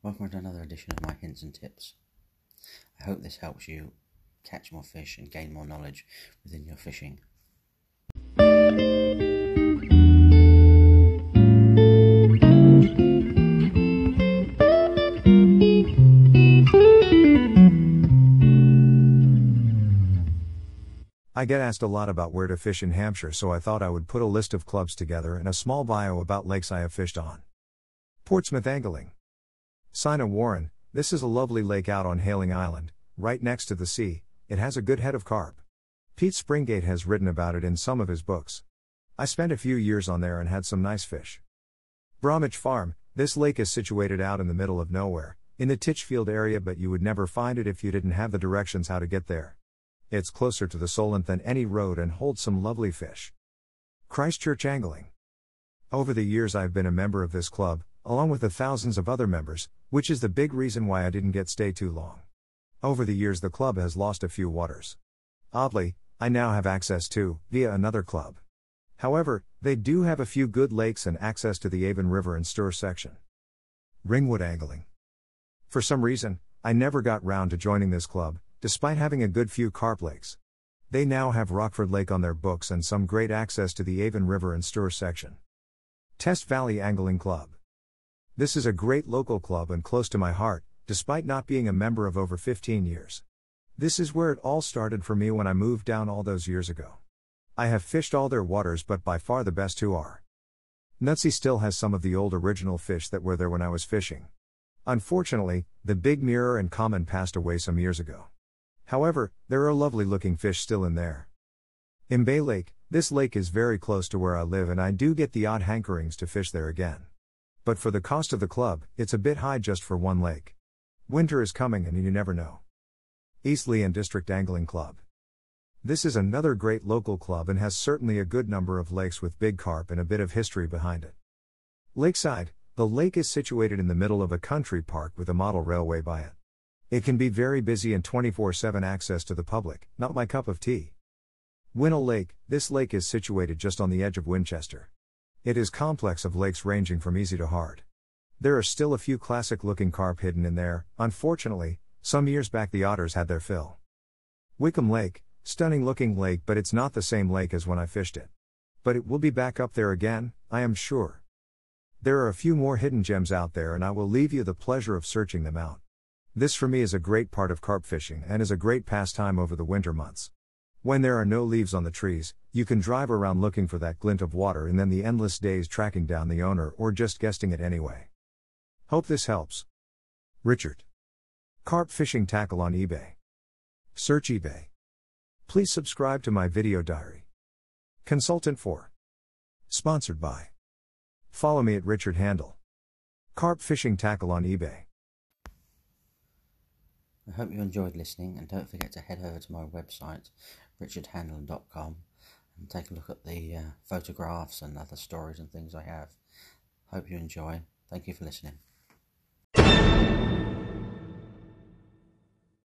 Welcome to another edition of my hints and tips. I hope this helps you catch more fish and gain more knowledge within your fishing. I get asked a lot about where to fish in Hampshire, so I thought I would put a list of clubs together and a small bio about lakes I have fished on. Portsmouth Angling. Sinah Warren, this is a lovely lake out on Hayling Island, right next to the sea, it has a good head of carp. Pete Springate has written about it in some of his books. I spent a few years on there and had some nice fish. Brownwich Farm, this lake is situated out in the middle of nowhere, in the Titchfield area, but you would never find it if you didn't have the directions how to get there. It's closer to the Solent than any road and holds some lovely fish. Christchurch Angling. Over the years, I've been a member of this club, along with the thousands of other members, which is the big reason why I didn't get stay too long. Over the years, the club has lost a few waters. Oddly, I now have access to, via another club. However, they do have a few good lakes and access to the Avon River and Stour section. Ringwood Angling. For some reason, I never got round to joining this club, despite having a good few carp lakes. They now have Rockford Lake on their books and some great access to the Avon River and Stour section. Test Valley Angling Club. This is a great local club and close to my heart, despite not being a member of over 15 years. This is where it all started for me when I moved down all those years ago. I have fished all their waters, but by far the best two are. Nutsey still has some of the old original fish that were there when I was fishing. Unfortunately, the big mirror and common passed away some years ago. However, there are lovely looking fish still in there. In Bay Lake, this lake is very close to where I live and I do get the odd hankerings to fish there again. But for the cost of the club, it's a bit high just for one lake. Winter is coming and you never know. Eastleigh and District Angling Club. This is another great local club and has certainly a good number of lakes with big carp and a bit of history behind it. Lakeside, the lake is situated in the middle of a country park with a model railway by it. It can be very busy and 24 7 access to the public, not my cup of tea. Winnall Lake, this lake is situated just on the edge of Winchester. It is complex of lakes ranging from easy to hard. There are still a few classic looking carp hidden in there, unfortunately, some years back the otters had their fill. Wickham Lake, stunning looking lake, but it's not the same lake as when I fished it. But it will be back up there again, I am sure. There are a few more hidden gems out there, and I will leave you the pleasure of searching them out. This for me is a great part of carp fishing and is a great pastime over the winter months. When there are no leaves on the trees, you can drive around looking for that glint of water and then the endless days tracking down the owner or just guessing it anyway. Hope this helps. Richard. Carp fishing tackle on eBay. Search eBay. Please subscribe to my video diary. Consultant for. Sponsored by. Follow me at Richard Handel. Carp fishing tackle on eBay. I hope you enjoyed listening and don't forget to head over to my website, richardhandel.com, and take a look at the uh, photographs and other stories and things I have. Hope you enjoy. Thank you for listening.